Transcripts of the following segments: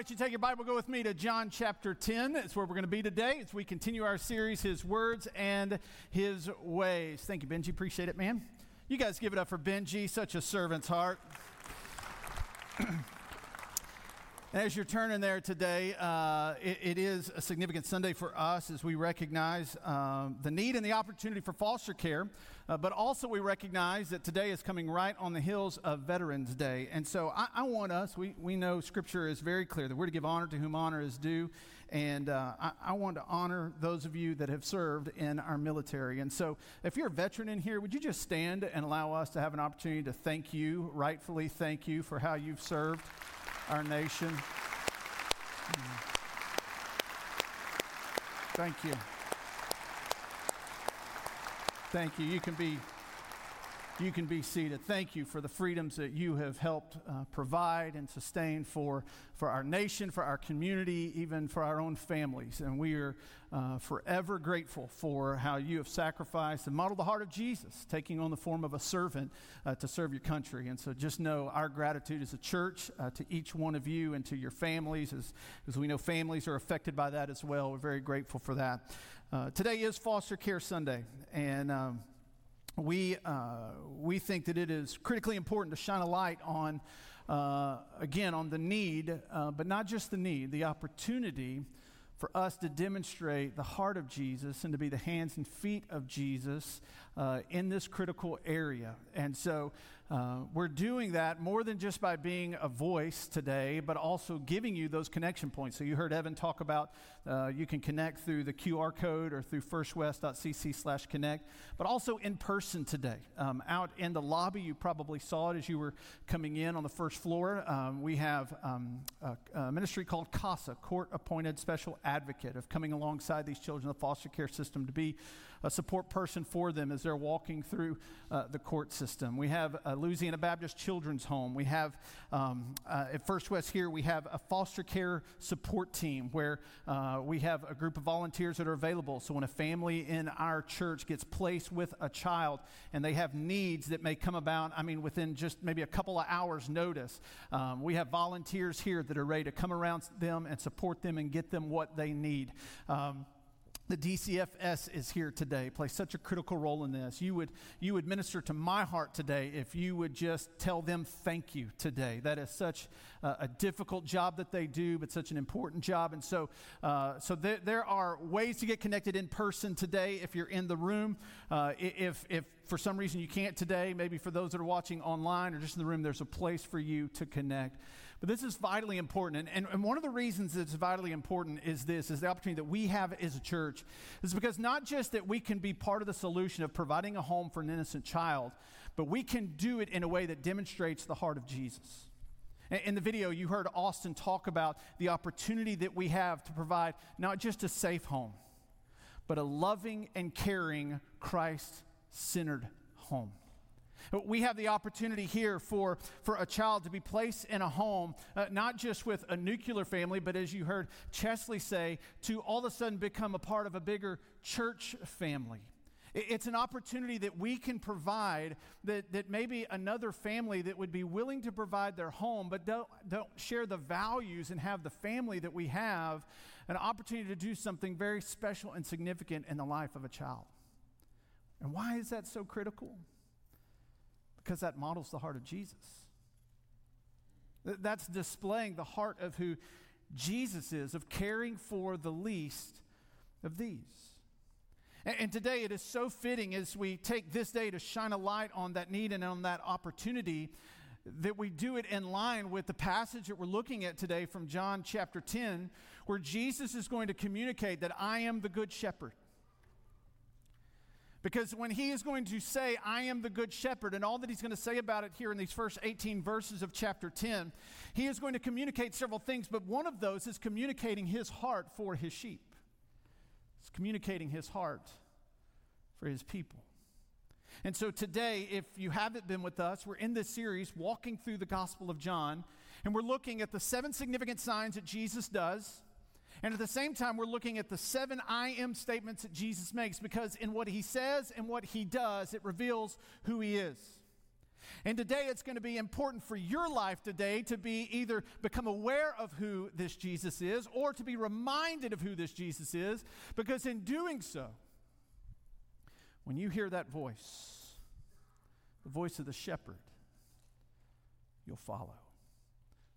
Invite you to take your Bible, go with me to John chapter 10. It's where we're going to be today as we continue our series, His Words and His Ways. Thank you, Benji. Appreciate it, man. You guys give it up for Benji, such a servant's heart. As you're turning there today, uh, it, it is a significant Sunday for us as we recognize um, the need and the opportunity for foster care, uh, but also we recognize that today is coming right on the heels of Veterans Day. And so I, I want us, we, we know Scripture is very clear that we're to give honor to whom honor is due, and uh, I, I want to honor those of you that have served in our military. And so if you're a veteran in here, would you just stand and allow us to have an opportunity to thank you, rightfully thank you for how you've served? Our nation. Thank you. Thank you. You can be you can be seated. Thank you for the freedoms that you have helped uh, provide and sustain for, for our nation, for our community, even for our own families. And we are uh, forever grateful for how you have sacrificed and modeled the heart of Jesus, taking on the form of a servant uh, to serve your country. And so just know our gratitude as a church uh, to each one of you and to your families, as, as we know families are affected by that as well. We're very grateful for that. Uh, today is Foster Care Sunday. And um, we, uh, we think that it is critically important to shine a light on, uh, again, on the need, uh, but not just the need, the opportunity for us to demonstrate the heart of Jesus and to be the hands and feet of Jesus uh, in this critical area. And so uh, we're doing that more than just by being a voice today, but also giving you those connection points. So you heard Evan talk about uh, you can connect through the QR code or through firstwest.cc slash connect, but also in person today. Um, out in the lobby, you probably saw it as you were coming in on the first floor. Um, we have um, a, a, ministry called CASA, Court Appointed Special Advocate, of coming alongside these children in the foster care system to be a support person for them as they're walking through uh, the court system. We have a Louisiana Baptist Children's Home. We have um, uh, at First West here, we have a foster care support team where uh, we have a group of volunteers that are available. So when a family in our church gets placed with a child and they have needs that may come about, I mean, within just maybe a couple of hours' notice, um, we have volunteers here that are ready to come around them and support them and get them what they need. Um, the DCFS is here today, play such a critical role in this. You would, you would minister to my heart today if you would just tell them thank you today. That is such uh, a difficult job that they do, but such an important job. And so, uh, so there, there are ways to get connected in person today if you're in the room. Uh, if, if for some reason you can't today, maybe for those that are watching online or just in the room, there's a place for you to connect. But this is vitally important. And, and, one of the reasons it's vitally important is this, is the opportunity that we have as a church, is because not just that we can be part of the solution of providing a home for an innocent child, but we can do it in a way that demonstrates the heart of Jesus. In the video, you heard Austin talk about the opportunity that we have to provide not just a safe home, but a loving and caring, Christ centered home. We have the opportunity here for, for a child to be placed in a home, uh, not just with a nuclear family, but as you heard Chesley say, to all of a sudden become a part of a bigger church family. It's an opportunity that we can provide that, that maybe another family that would be willing to provide their home, but don't, don't share the values and have the family that we have, an opportunity to do something very special and significant in the life of a child. And why is that so critical? Because that models the heart of Jesus. That's displaying the heart of who Jesus is, of caring for the least of these. And, today it is so fitting as we take this day to shine a light on that need and on that opportunity that we do it in line with the passage that we're looking at today from John chapter 10, where Jesus is going to communicate that I am the good shepherd. Because when he is going to say, I am the good shepherd, and all that he's going to say about it here in these first 18 verses of chapter 10, he is going to communicate several things, but one of those is communicating his heart for his sheep. It's communicating his heart for his people. And so today, if you haven't been with us, we're in this series walking through the Gospel of John, and we're looking at the seven significant signs that Jesus does and at the same time, we're looking at the seven I am statements that Jesus makes because in what he says and what he does, it reveals who he is. And today it's going to be important for your life today to be either become aware of who this Jesus is or to be reminded of who this Jesus is, because in doing so, when you hear that voice, the voice of the shepherd, you'll follow.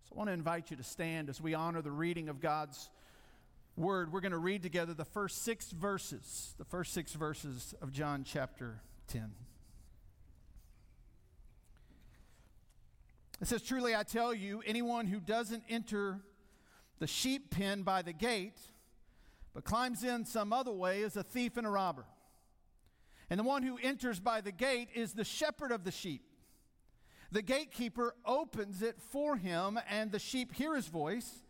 So I want to invite you to stand as we honor the reading of God's word. We're going to read together the first six verses, the first six verses of John chapter 10. It says, Truly I tell you, anyone who doesn't enter the sheep pen by the gate, but climbs in some other way, is a thief and a robber. And the one who enters by the gate is the shepherd of the sheep. The gatekeeper opens it for him, and the sheep hear his voice.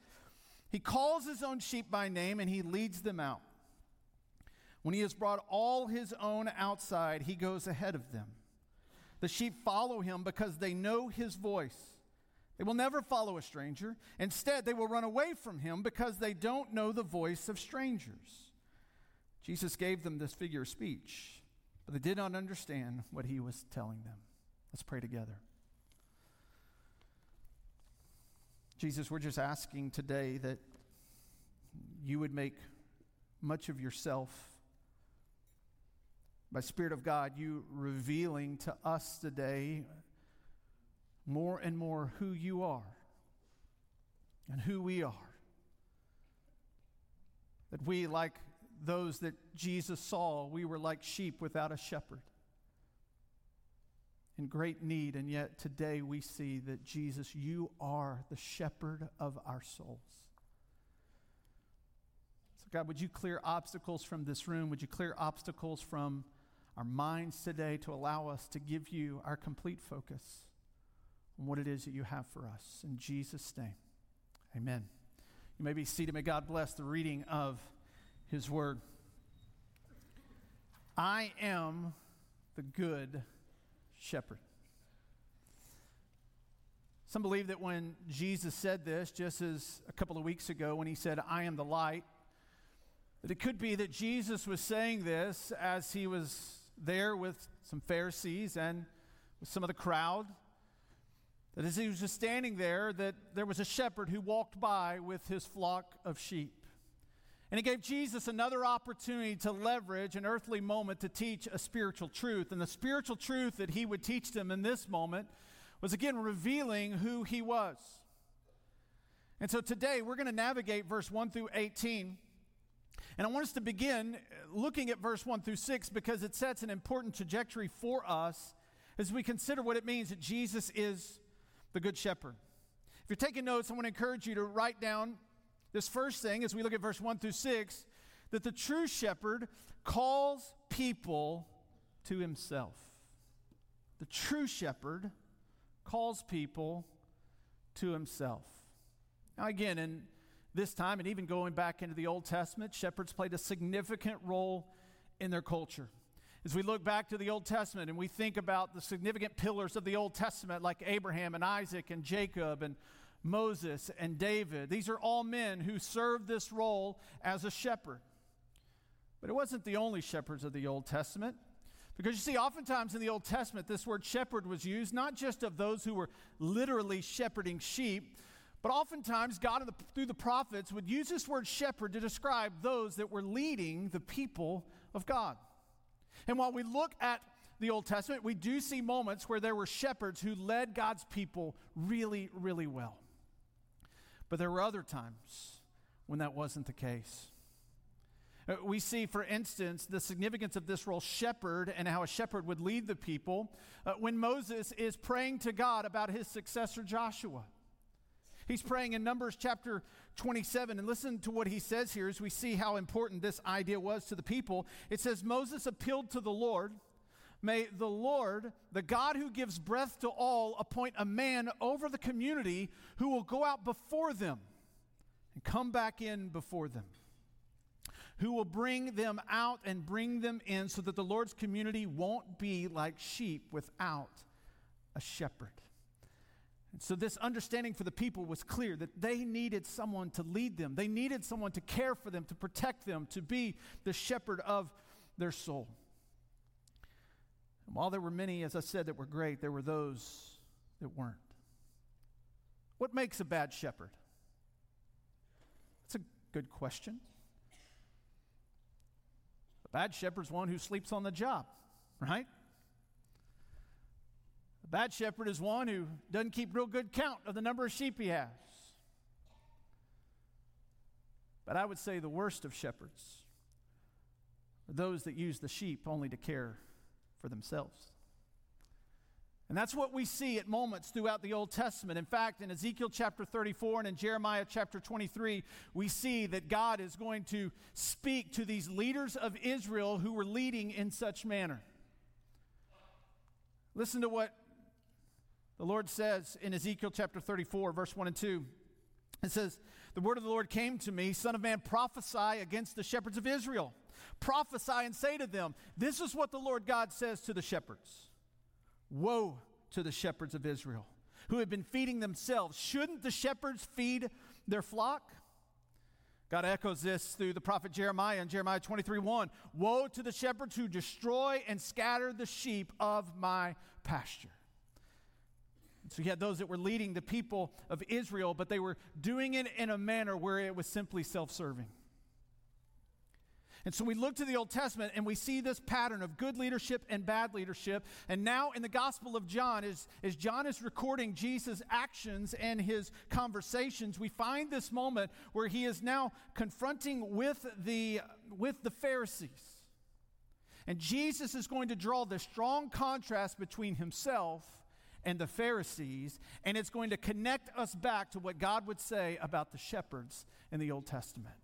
He calls his own sheep by name, and he leads them out. When he has brought all his own outside, he goes ahead of them. The sheep follow him because they know his voice. They will never follow a stranger. Instead, they will run away from him because they don't know the voice of strangers. Jesus gave them this figure of speech, but they did not understand what he was telling them. Let's pray together. Jesus, we're just asking today that you would make much of yourself by Spirit of God, you revealing to us today more and more who you are and who we are. That we, like those that Jesus saw, we were like sheep without a shepherd in great need, and yet today we see that Jesus, you are the shepherd of our souls. So, God, would you clear obstacles from this room? Would you clear obstacles from our minds today to allow us to give you our complete focus on what it is that you have for us? In Jesus' name, amen. You may be seated. May God bless the reading of his word. I am the good shepherd. Some believe that when Jesus said this, just as a couple of weeks ago when he said, I am the light, that it could be that Jesus was saying this as he was there with some Pharisees and with some of the crowd. That as he was just standing there, that there was a shepherd who walked by with his flock of sheep. And it gave Jesus another opportunity to leverage an earthly moment to teach a spiritual truth. And the spiritual truth that he would teach them in this moment was again revealing who he was. And so today we're going to navigate verse 1 through 18. And I want us to begin looking at verse 1 through 6 because it sets an important trajectory for us as we consider what it means that Jesus is the Good Shepherd. If you're taking notes, I want to encourage you to write down this first thing, as we look at verse 1 through 6, that the true shepherd calls people to himself. The true shepherd calls people to himself. Now, again, in this time, and even going back into the Old Testament, shepherds played a significant role in their culture. As we look back to the Old Testament and we think about the significant pillars of the Old Testament, like Abraham and Isaac and Jacob and Moses, and David. These are all men who served this role as a shepherd. But it wasn't the only shepherds of the Old Testament. Because you see, oftentimes in the Old Testament, this word shepherd was used not just of those who were literally shepherding sheep, but oftentimes God, through the prophets, would use this word shepherd to describe those that were leading the people of God. And while we look at the Old Testament, we do see moments where there were shepherds who led God's people really, really well. But there were other times when that wasn't the case. Uh, we see, for instance, the significance of this role, shepherd, and how a shepherd would lead the people uh, when Moses is praying to God about his successor, Joshua. He's praying in Numbers chapter 27, and listen to what he says here as we see how important this idea was to the people. It says, Moses appealed to the Lord May the Lord, the God who gives breath to all, appoint a man over the community who will go out before them and come back in before them, who will bring them out and bring them in so that the Lord's community won't be like sheep without a shepherd. So, this understanding for the people was clear that they needed someone to lead them. They needed someone to care for them, to protect them, to be the shepherd of their soul. And while there were many, as I said, that were great, there were those that weren't. What makes a bad shepherd? That's a good question. A bad shepherd's one who sleeps on the job, right? A bad shepherd is one who doesn't keep real good count of the number of sheep he has. But I would say the worst of shepherds are those that use the sheep only to care for themselves. And that's what we see at moments throughout the Old Testament. In fact, in Ezekiel chapter 34 and in Jeremiah chapter 23, we see that God is going to speak to these leaders of Israel who were leading in such manner. Listen to what the Lord says in Ezekiel chapter 34, verse 1 and 2. It says, The word of the Lord came to me, Son of man, prophesy against the shepherds of Israel. Prophesy and say to them, This is what the Lord God says to the shepherds Woe to the shepherds of Israel who have been feeding themselves. Shouldn't the shepherds feed their flock? God echoes this through the prophet Jeremiah in Jeremiah 23 1. Woe to the shepherds who destroy and scatter the sheep of my pasture. So you had those that were leading the people of Israel, but they were doing it in a manner where it was simply self serving. And so we look to the Old Testament and we see this pattern of good leadership and bad leadership. And now in the Gospel of John, as, as John is recording Jesus' actions and his conversations, we find this moment where he is now confronting with the, with the Pharisees. And Jesus is going to draw the strong contrast between himself and the Pharisees, and it's going to connect us back to what God would say about the shepherds in the Old Testament.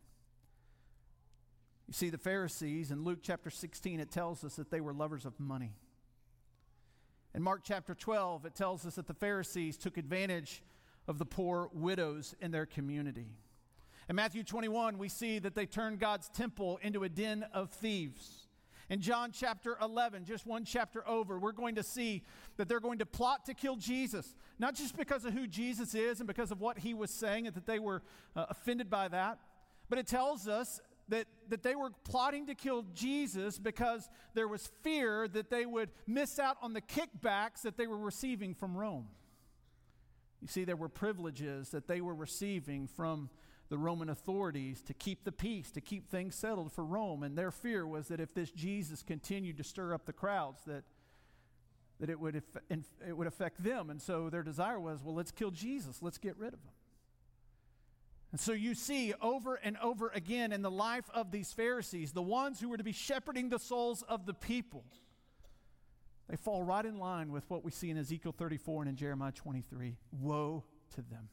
You see, the Pharisees in Luke chapter 16, it tells us that they were lovers of money. In Mark chapter 12, it tells us that the Pharisees took advantage of the poor widows in their community. In Matthew 21, we see that they turned God's temple into a den of thieves. In John chapter 11, just one chapter over, we're going to see that they're going to plot to kill Jesus, not just because of who Jesus is and because of what he was saying, and that they were uh, offended by that, but it tells us that, that they were plotting to kill Jesus because there was fear that they would miss out on the kickbacks that they were receiving from Rome. You see, there were privileges that they were receiving from the Roman authorities to keep the peace, to keep things settled for Rome. And their fear was that if this Jesus continued to stir up the crowds, that, that it, would it would affect them. And so their desire was, well, let's kill Jesus, let's get rid of him. And so you see over and over again in the life of these Pharisees, the ones who were to be shepherding the souls of the people, they fall right in line with what we see in Ezekiel 34 and in Jeremiah 23. Woe to them.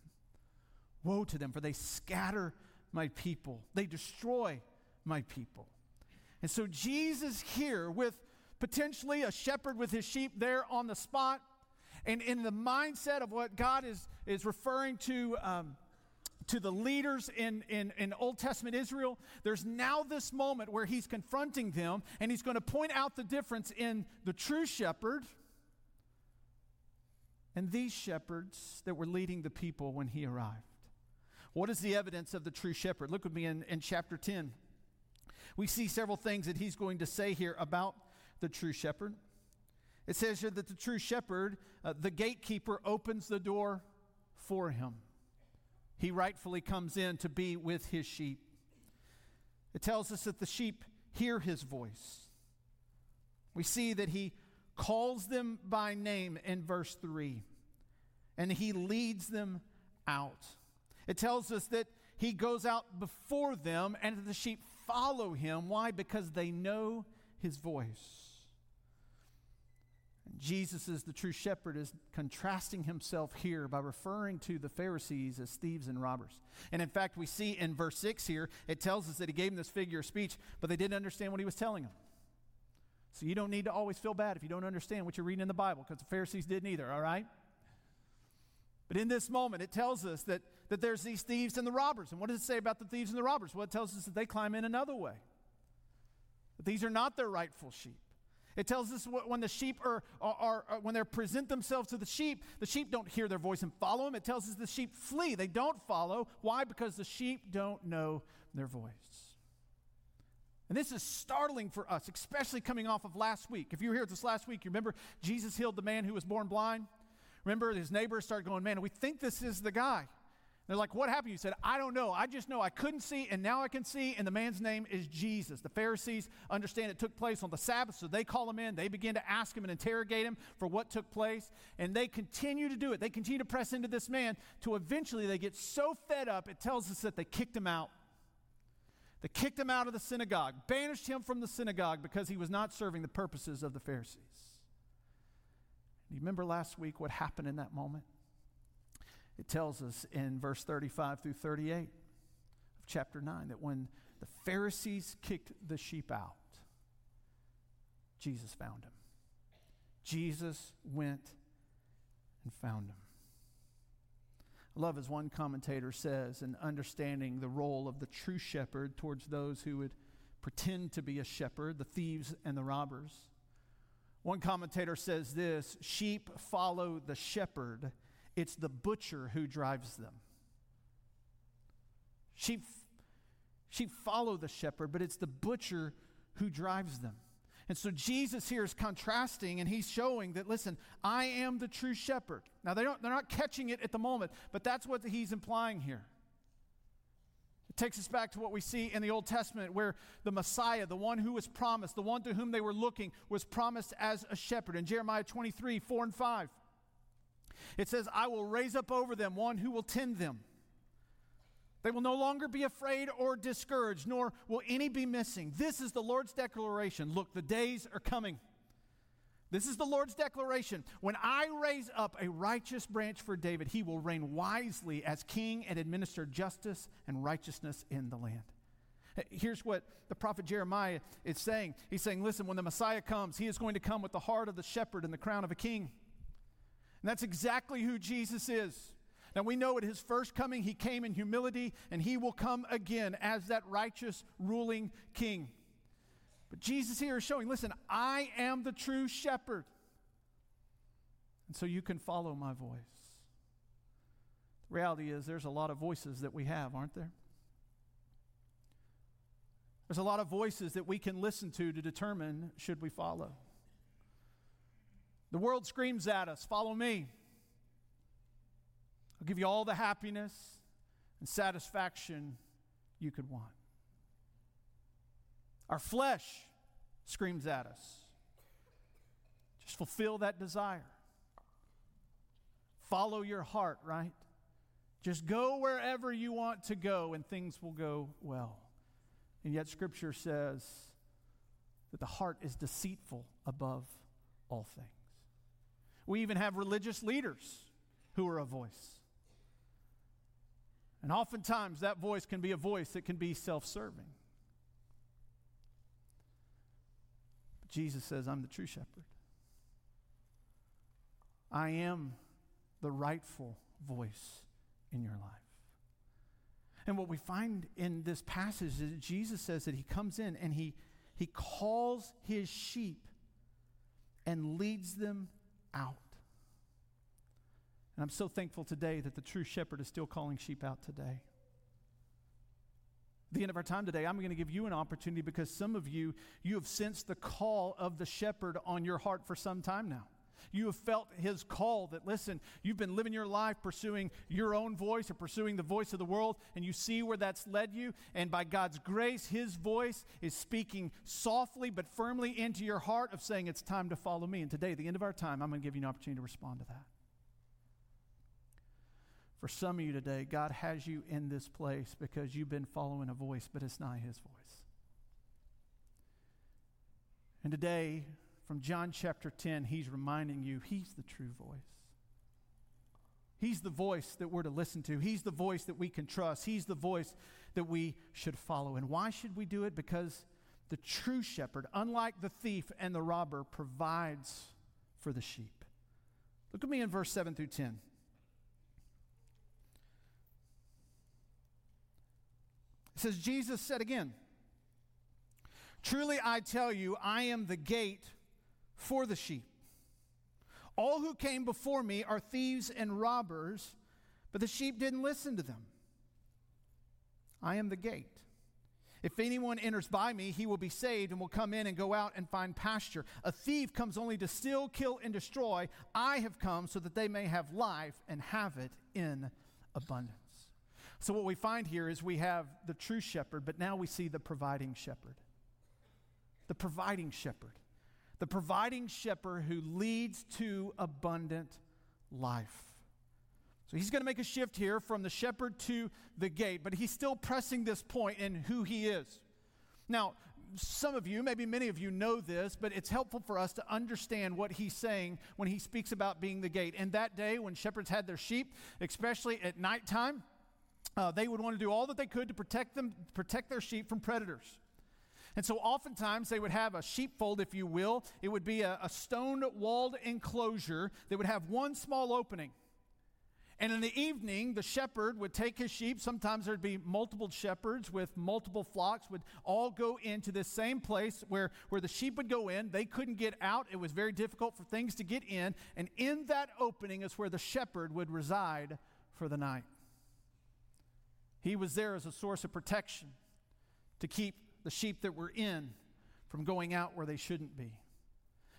Woe to them, for they scatter my people, they destroy my people. And so, Jesus here, with potentially a shepherd with his sheep there on the spot, and in the mindset of what God is, is referring to. Um, to the leaders in, in, in, Old Testament Israel, there's now this moment where he's confronting them and he's going to point out the difference in the true shepherd and these shepherds that were leading the people when he arrived. What is the evidence of the true shepherd? Look with me in, in chapter 10. We see several things that he's going to say here about the true shepherd. It says here that the true shepherd, uh, the gatekeeper, opens the door for him. He rightfully comes in to be with his sheep. It tells us that the sheep hear his voice. We see that he calls them by name in verse 3, and he leads them out. It tells us that he goes out before them and the sheep follow him. Why? Because they know his voice. Jesus is the true shepherd is contrasting himself here by referring to the Pharisees as thieves and robbers. And in fact, we see in verse 6 here, it tells us that he gave them this figure of speech, but they didn't understand what he was telling them. So you don't need to always feel bad if you don't understand what you're reading in the Bible, because the Pharisees didn't either, all right? But in this moment, it tells us that, that there's these thieves and the robbers. And what does it say about the thieves and the robbers? Well, it tells us that they climb in another way. That these are not their rightful sheep. It tells us when the sheep are, are, are, uh, when they present themselves to the sheep, the sheep don't hear their voice and follow them. It tells us the sheep flee. They don't follow. Why? Because the sheep don't know their voice. And this is startling for us, especially coming off of last week. If you were here this last week, you remember Jesus healed the man who was born blind? Remember his neighbors started going, Man, we think this is the guy. They're like, What happened? You said, I don't know. I just know I couldn't see, and now I can see, and the man's name is Jesus. The Pharisees understand it took place on the Sabbath, so they call him in. They begin to ask him and interrogate him for what took place, and they continue to do it. They continue to press into this man to eventually they get so fed up, it tells us that they kicked him out. They kicked him out of the synagogue, banished him from the synagogue because he was not serving the purposes of the Pharisees. You remember last week what happened in that moment? It tells us in verse 35 through 38 of chapter 9 that when the Pharisees kicked the sheep out, Jesus found him. Jesus went and found him. I love as one commentator says, in understanding the role of the true shepherd towards those who would pretend to be a shepherd, the thieves and the robbers. One commentator says this sheep follow the shepherd, it's the butcher who drives them. Sheep, sheep follow the shepherd, but it's the butcher who drives them. And so Jesus here is contrasting and he's showing that, listen, I am the true shepherd. Now, they don't, they're not catching it at the moment, but that's what he's implying here. It takes us back to what we see in the Old Testament where the Messiah, the one who was promised, the one to whom they were looking, was promised as a shepherd. In Jeremiah 23 4 and 5, it says, I will raise up over them one who will tend them. They will no longer be afraid or discouraged, nor will any be missing. This is the Lord's declaration. Look, the days are coming. This is the Lord's declaration. When I raise up a righteous branch for David, he will reign wisely as king and administer justice and righteousness in the land. Here's what the prophet Jeremiah is saying. He's saying, Listen, when the Messiah comes, he is going to come with the heart of the shepherd and the crown of a king. And that's exactly who Jesus is. Now we know at his first coming, he came in humility, and he will come again as that righteous ruling king. But Jesus here is showing listen, I am the true shepherd. And so you can follow my voice. The reality is, there's a lot of voices that we have, aren't there? There's a lot of voices that we can listen to to determine should we follow. The world screams at us, follow me. I'll give you all the happiness and satisfaction you could want. Our flesh screams at us. Just fulfill that desire. Follow your heart, right? Just go wherever you want to go and things will go well. And yet, Scripture says that the heart is deceitful above all things. We even have religious leaders who are a voice. And oftentimes that voice can be a voice that can be self serving. Jesus says, I'm the true shepherd. I am the rightful voice in your life. And what we find in this passage is that Jesus says that he comes in and he, he calls his sheep and leads them out. And I'm so thankful today that the true shepherd is still calling sheep out today. At the end of our time today, I'm going to give you an opportunity because some of you, you have sensed the call of the shepherd on your heart for some time now. You have felt his call that, listen, you've been living your life pursuing your own voice or pursuing the voice of the world, and you see where that's led you. And by God's grace, his voice is speaking softly but firmly into your heart of saying, it's time to follow me. And today, at the end of our time, I'm going to give you an opportunity to respond to that. For some of you today, God has you in this place because you've been following a voice, but it's not His voice. And today, from John chapter 10, He's reminding you He's the true voice. He's the voice that we're to listen to. He's the voice that we can trust. He's the voice that we should follow. And why should we do it? Because the true shepherd, unlike the thief and the robber, provides for the sheep. Look at me in verse 7 through 10. It says, Jesus said again, Truly I tell you, I am the gate for the sheep. All who came before me are thieves and robbers, but the sheep didn't listen to them. I am the gate. If anyone enters by me, he will be saved and will come in and go out and find pasture. A thief comes only to steal, kill, and destroy. I have come so that they may have life and have it in abundance. So, what we find here is we have the true shepherd, but now we see the providing shepherd. The providing shepherd. The providing shepherd who leads to abundant life. So he's going to make a shift here from the shepherd to the gate, but he's still pressing this point in who he is. Now, some of you, maybe many of you know this, but it's helpful for us to understand what he's saying when he speaks about being the gate. And that day, when shepherds had their sheep, especially at nighttime, uh, they would want to do all that they could to protect them, protect their sheep from predators. And so oftentimes they would have a sheepfold, if you will. It would be a, a stone walled enclosure that would have one small opening. And in the evening, the shepherd would take his sheep. Sometimes there'd be multiple shepherds with multiple flocks, would all go into this same place where, where the sheep would go in. They couldn't get out. It was very difficult for things to get in. And in that opening is where the shepherd would reside for the night. He was there as a source of protection to keep the sheep that were in from going out where they shouldn't be.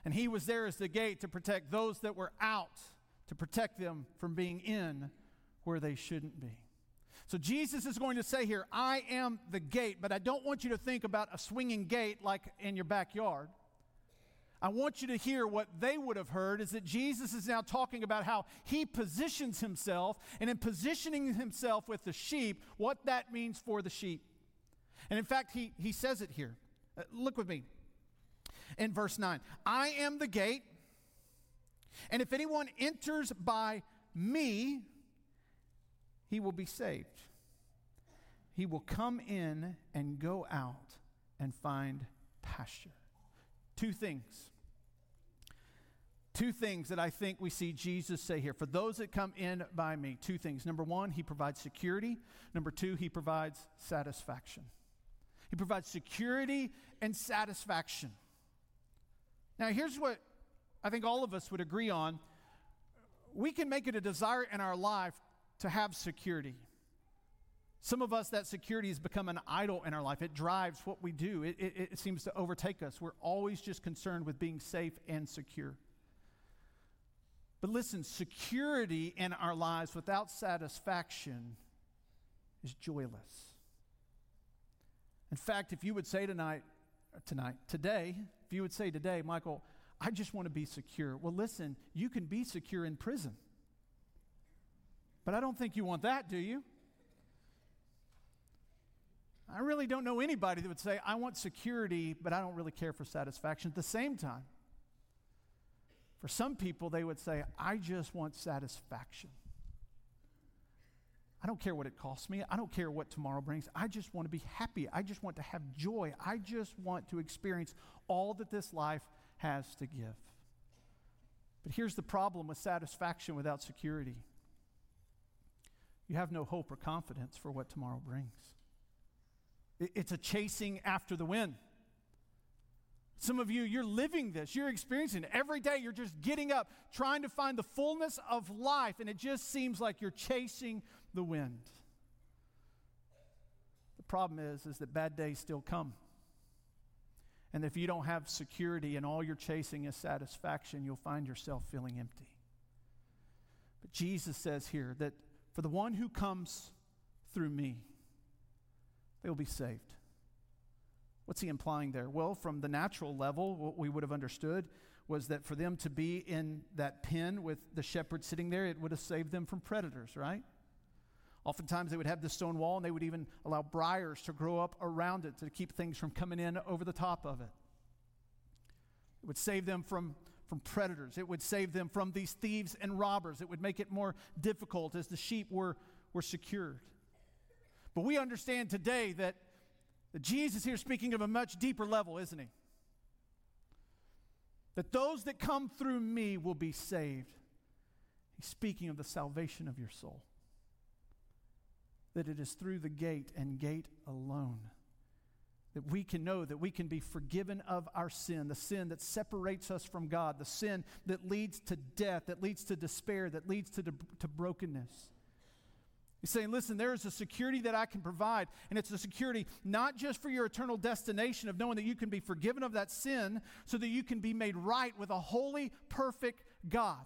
And he was there as the gate to protect those that were out to protect them from being in where they shouldn't be. So Jesus is going to say here, I am the gate, but I don't want you to think about a swinging gate like in your backyard. I want you to hear what they would have heard is that Jesus is now talking about how he positions himself, and in positioning himself with the sheep, what that means for the sheep. And in fact, he, he says it here. Uh, look with me in verse 9 I am the gate. And if anyone enters by me, he will be saved. He will come in and go out and find pasture. Two things. Two things that I think we see Jesus say here. For those that come in by me, two things. Number one, he provides security. Number two, he provides satisfaction. He provides security and satisfaction. Now, here's what I think all of us would agree on, we can make it a desire in our life to have security. Some of us, that security has become an idol in our life. It drives what we do, it, it, it, seems to overtake us. We're always just concerned with being safe and secure. But listen, security in our lives without satisfaction is joyless. In fact, if you would say tonight, tonight, today, if you would say today, Michael, I just want to be secure. Well, listen, you can be secure in prison. But I don't think you want that, do you? I really don't know anybody that would say, I want security, but I don't really care for satisfaction at the same time. For some people, they would say, I just want satisfaction. I don't care what it costs me. I don't care what tomorrow brings. I just want to be happy. I just want to have joy. I just want to experience all that this life has to give. But here's the problem with satisfaction without security you have no hope or confidence for what tomorrow brings. It's a chasing after the wind. Some of you, you're living this. You're experiencing it. Every day, you're just getting up, trying to find the fullness of life, and it just seems like you're chasing the wind. The problem is, is that bad days still come. And if you don't have security and all you're chasing is satisfaction, you'll find yourself feeling empty. But Jesus says here that for the one who comes through me, they will be saved. What's he implying there? Well, from the natural level, what we would have understood was that for them to be in that pen with the shepherd sitting there, it would have saved them from predators, right? Oftentimes they would have the stone wall and they would even allow briars to grow up around it to keep things from coming in over the top of it. It would save them from, from predators. It would save them from these thieves and robbers. It would make it more difficult as the sheep were, were secured. But we understand today that, that Jesus here speaking of a much deeper level, isn't he? That those that come through me will be saved. He's speaking of the salvation of your soul that it is through the gate and gate alone that we can know that we can be forgiven of our sin, the sin that separates us from God, the sin that leads to death, that leads to despair, that leads to, to brokenness. He's saying, listen, there is a security that I can provide, and it's a security not just for your eternal destination of knowing that you can be forgiven of that sin so that you can be made right with a holy, perfect God.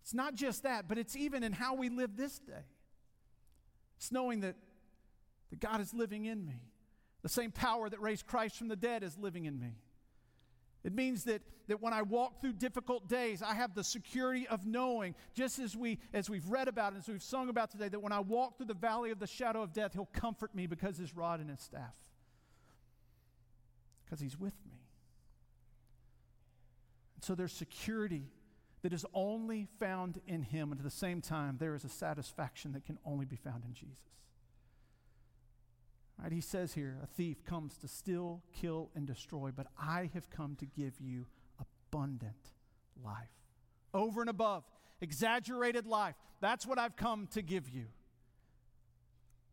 It's not just that, but it's even in how we live this day. It's knowing that, that God is living in me. The same power that raised Christ from the dead is living in me. It means that, that when I walk through difficult days, I have the security of knowing, just as, we, as we've read about and as we've sung about today, that when I walk through the valley of the shadow of death, He'll comfort me because His rod and His staff. Because He's with me. And so there's security that is only found in Him. And at the same time, there is a satisfaction that can only be found in Jesus. Right? He says here, a thief comes to steal, kill, and destroy, but I have come to give you abundant life. Over and above, exaggerated life. That's what I've come to give you.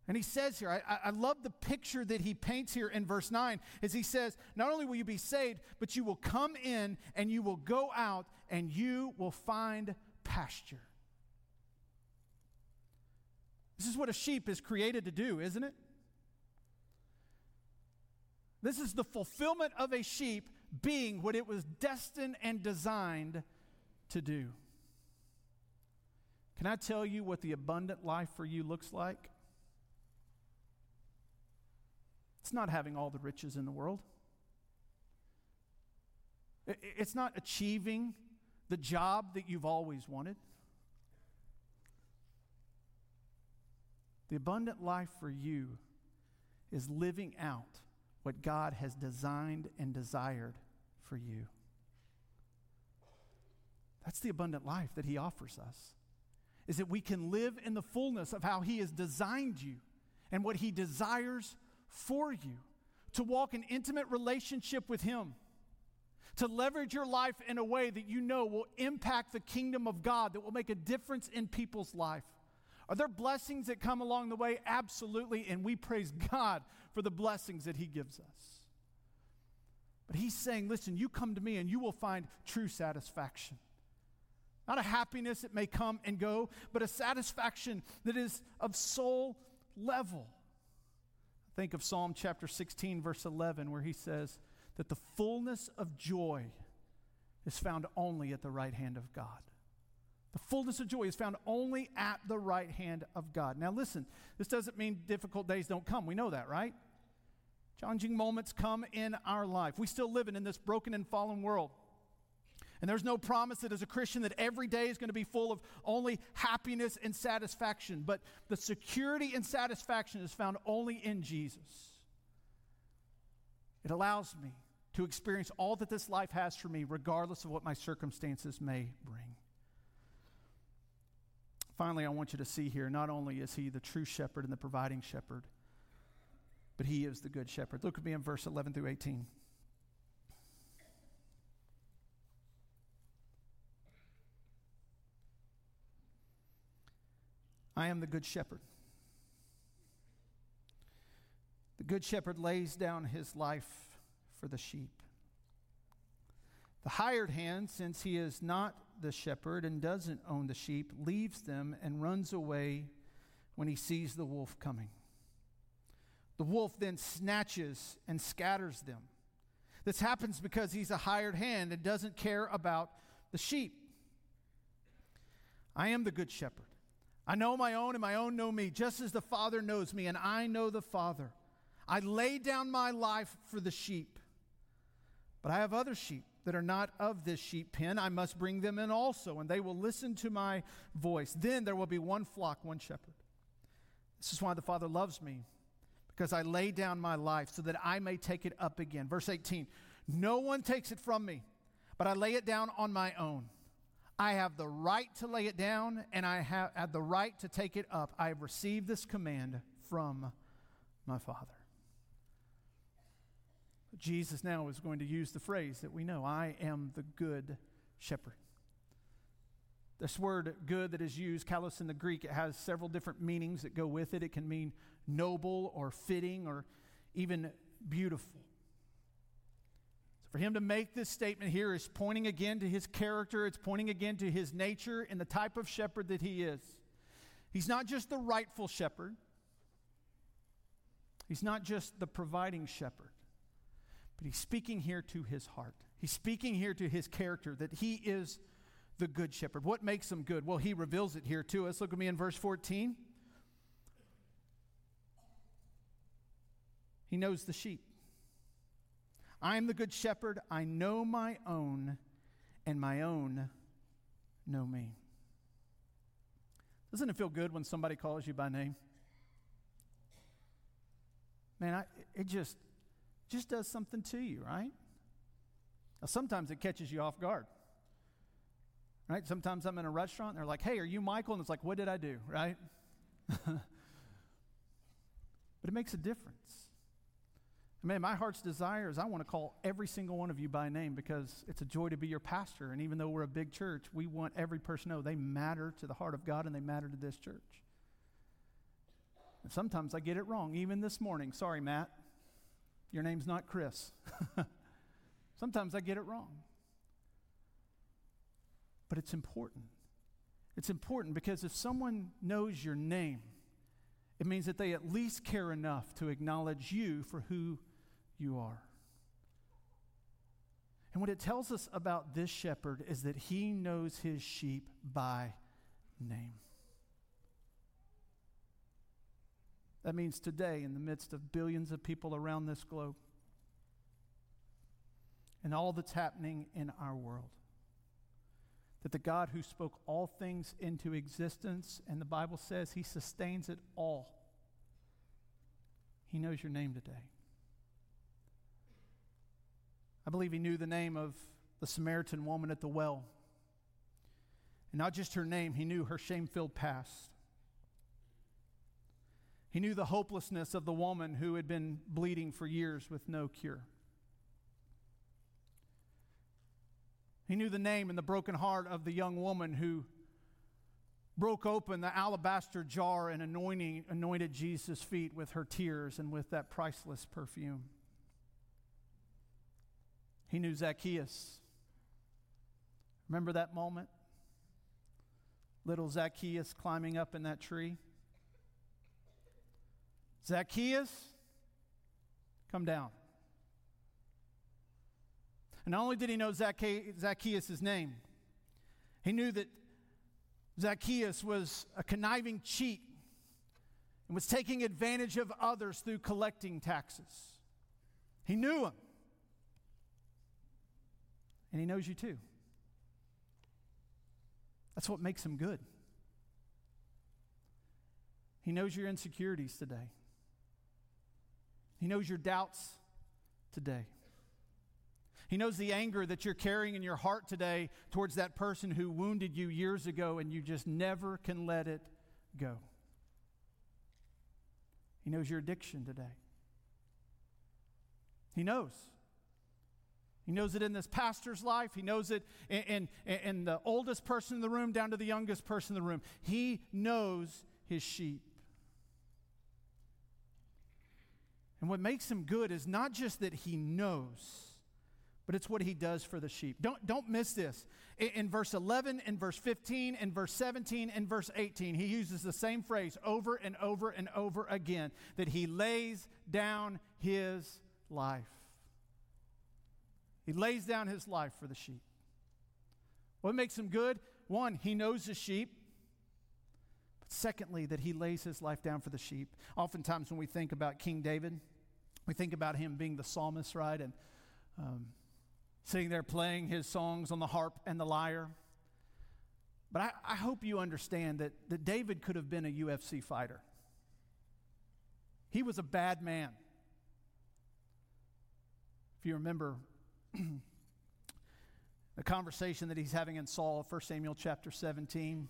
And he says here, I, I, love the picture that he paints here in verse 9, as he says, Not only will you be saved, but you will come in and you will go out and you will find pasture. This is what a sheep is created to do, isn't it? This is the fulfillment of a sheep being what it was destined and designed to do. Can I tell you what the abundant life for you looks like? It's not having all the riches in the world. It's not achieving the job that you've always wanted. The abundant life for you is living out what God has designed and desired for you. That's the abundant life that He offers us. Is that we can live in the fullness of how He has designed you and what He desires for you. To walk in intimate relationship with Him. To leverage your life in a way that you know will impact the kingdom of God, that will make a difference in people's life. Are there blessings that come along the way? Absolutely. And we praise God for the blessings that He gives us. But He's saying, listen, you come to me and you will find true satisfaction. Not a happiness that may come and go, but a satisfaction that is of soul level. Think of Psalm chapter 16, verse 11, where he says that the fullness of joy is found only at the right hand of God. The fullness of joy is found only at the right hand of God. Now, listen, this doesn't mean difficult days don't come. We know that, right? Challenging moments come in our life. We still living in this broken and fallen world. And there's no promise that as a Christian that every day is going to be full of only happiness and satisfaction, but the security and satisfaction is found only in Jesus. It allows me to experience all that this life has for me, regardless of what my circumstances may bring. Finally, I want you to see here not only is he the true shepherd and the providing shepherd, but he is the good shepherd. Look at me in verse 11 through 18. I am the good shepherd. The good shepherd lays down his life for the sheep. The hired hand, since he is not the shepherd and doesn't own the sheep, leaves them and runs away when he sees the wolf coming. The wolf then snatches and scatters them. This happens because he's a hired hand and doesn't care about the sheep. I am the good shepherd. I know my own, and my own know me, just as the Father knows me, and I know the Father. I lay down my life for the sheep. But I have other sheep that are not of this sheep pen, I must bring them in also, and they will listen to my voice. Then there will be one flock, one shepherd. This is why the Father loves me, because I lay down my life so that I may take it up again. Verse 18 No one takes it from me, but I lay it down on my own. I have the right to lay it down, and I have, have the right to take it up. I have received this command from my Father. Jesus now is going to use the phrase that we know I am the good shepherd. This word good that is used, kalos in the Greek, it has several different meanings that go with it. It can mean noble or fitting or even beautiful. For him to make this statement here is pointing again to his character, it's pointing again to his nature and the type of shepherd that he is. He's not just the rightful shepherd, he's not just the providing shepherd, but he's speaking here to his heart. He's speaking here to his character that he is the good shepherd. What makes him good? Well, he reveals it here to us. Look at me in verse 14. He knows the sheep. I am the good shepherd. I know my own, and my own know me. Doesn't it feel good when somebody calls you by name? Man, I, it just just does something to you, right? Now, sometimes it catches you off guard. Right? Sometimes I'm in a restaurant and they're like, "Hey, are you Michael?" And it's like, "What did I do?" Right? but it makes a difference. Man, my heart's desire is I want to call every single one of you by name because it's a joy to be your pastor. And even though we're a big church, we want every person to know they matter to the heart of God and they matter to this church. And sometimes I get it wrong, even this morning. Sorry, Matt. Your name's not Chris. sometimes I get it wrong. But it's important. It's important because if someone knows your name, it means that they at least care enough to acknowledge you for who you are. And what it tells us about this shepherd is that he knows his sheep by name. That means today, in the midst of billions of people around this globe, and all that's happening in our world, that the God who spoke all things into existence, and the Bible says he sustains it all, he knows your name today. I believe he knew the name of the Samaritan woman at the well. And not just her name, he knew her shame filled past. He knew the hopelessness of the woman who had been bleeding for years with no cure. He knew the name and the broken heart of the young woman who broke open the alabaster jar and anointing, anointed Jesus' feet with her tears and with that priceless perfume. He knew Zacchaeus. Remember that moment? Little Zacchaeus climbing up in that tree. Zacchaeus, come down. And not only did he know Zacchaeus' name, he knew that Zacchaeus was a conniving cheat and was taking advantage of others through collecting taxes. He knew him. And He knows you too. That's what makes Him good. He knows your insecurities today, He knows your doubts today. He knows the anger that you're carrying in your heart today towards that person who wounded you years ago and you just never can let it go. He knows your addiction today. He knows. He knows it in this pastor's life. He knows it in, in, in, the oldest person in the room down to the youngest person in the room. He knows his sheep. And what makes him good is not just that he knows, but it's what he does for the sheep. Don't, don't miss this. In, in verse 11, in verse 15, in verse 17, in verse 18, he uses the same phrase over and over and over again that he lays down his life. He lays down his life for the sheep. What makes him good? One, he knows the sheep. But secondly, that he lays his life down for the sheep. Oftentimes, when we think about King David, we think about him being the psalmist, right? And um, sitting there playing his songs on the harp and the lyre. But I, I hope you understand that, that David could have been a UFC fighter. He was a bad man. If you remember the conversation that he's having in Saul, 1 Samuel chapter 17,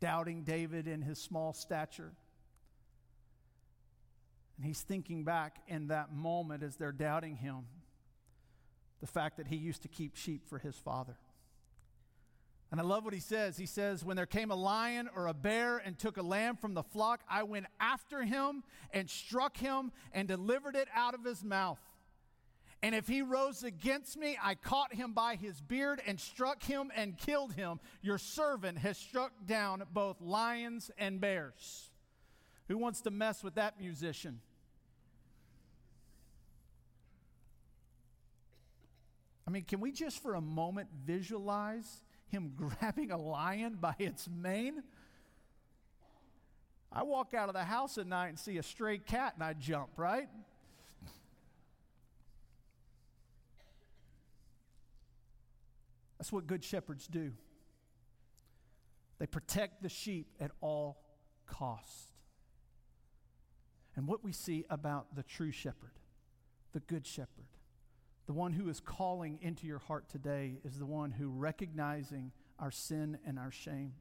doubting David in his small stature. And he's thinking back in that moment as they're doubting him, the fact that he used to keep sheep for his father. And I love what he says. He says, When there came a lion or a bear and took a lamb from the flock, I went after him and struck him and delivered it out of his mouth. And if he rose against me, I caught him by his beard and struck him and killed him. Your servant has struck down both lions and bears. Who wants to mess with that musician? I mean, can we just for a moment visualize him grabbing a lion by its mane? I walk out of the house at night and see a stray cat and I jump, right? That's what good shepherds do. They protect the sheep at all cost. And what we see about the true shepherd, the good shepherd, the one who is calling into your heart today is the one who recognizing our sin and our shame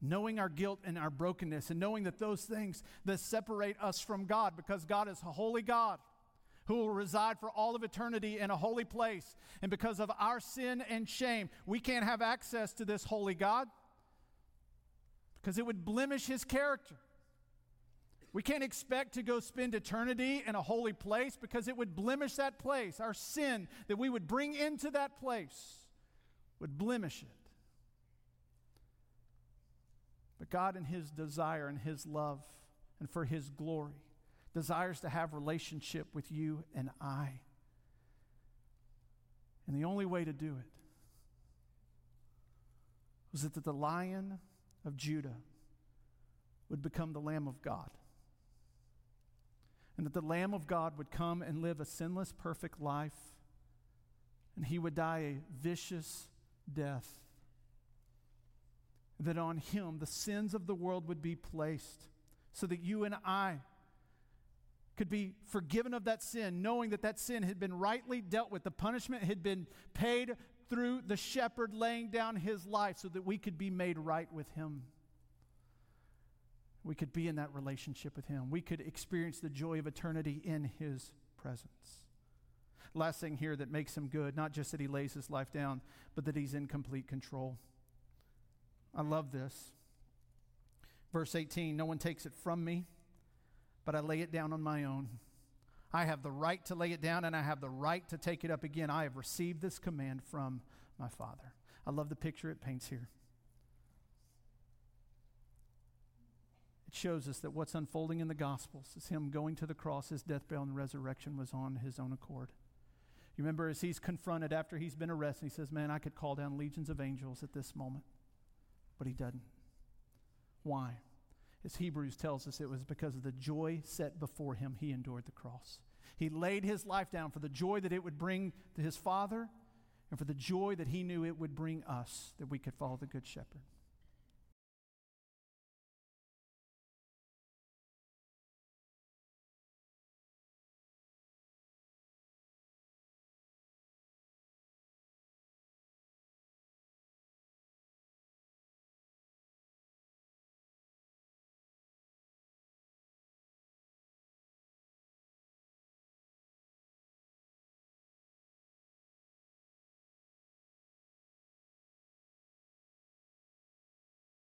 knowing our guilt and our brokenness and knowing that those things that separate us from God because God is a holy God who will reside for all of eternity in a holy place and because of our sin and shame we can't have access to this holy God because it would blemish his character we can't expect to go spend eternity in a holy place because it would blemish that place. Our sin that we would bring into that place would blemish it. But God, in His desire and His love and for His glory, desires to have relationship with you and I. And the only way to do it was that the lion of Judah would become the Lamb of God and that the Lamb of God would come and live a sinless, perfect life, and he would die a vicious death. That on him the sins of the world would be placed, so that you and I could be forgiven of that sin, knowing that that sin had been rightly dealt with. The punishment had been paid through the shepherd laying down his life so that we could be made right with him we could be in that relationship with Him. We could experience the joy of eternity in His presence. Last thing here that makes Him good, not just that He lays His life down, but that He's in complete control. I love this. Verse 18 No one takes it from me, but I lay it down on my own. I have the right to lay it down and I have the right to take it up again. I have received this command from my Father. I love the picture it paints here. it shows us that what's unfolding in the Gospels is him going to the cross, his death, burial, and resurrection was on his own accord. You remember as he's confronted after he's been arrested, he says, Man, I could call down legions of angels at this moment. But he doesn't. Why? As Hebrews tells us, it was because of the joy set before him, he endured the cross. He laid his life down for the joy that it would bring to his Father and for the joy that he knew it would bring us, that we could follow the Good Shepherd.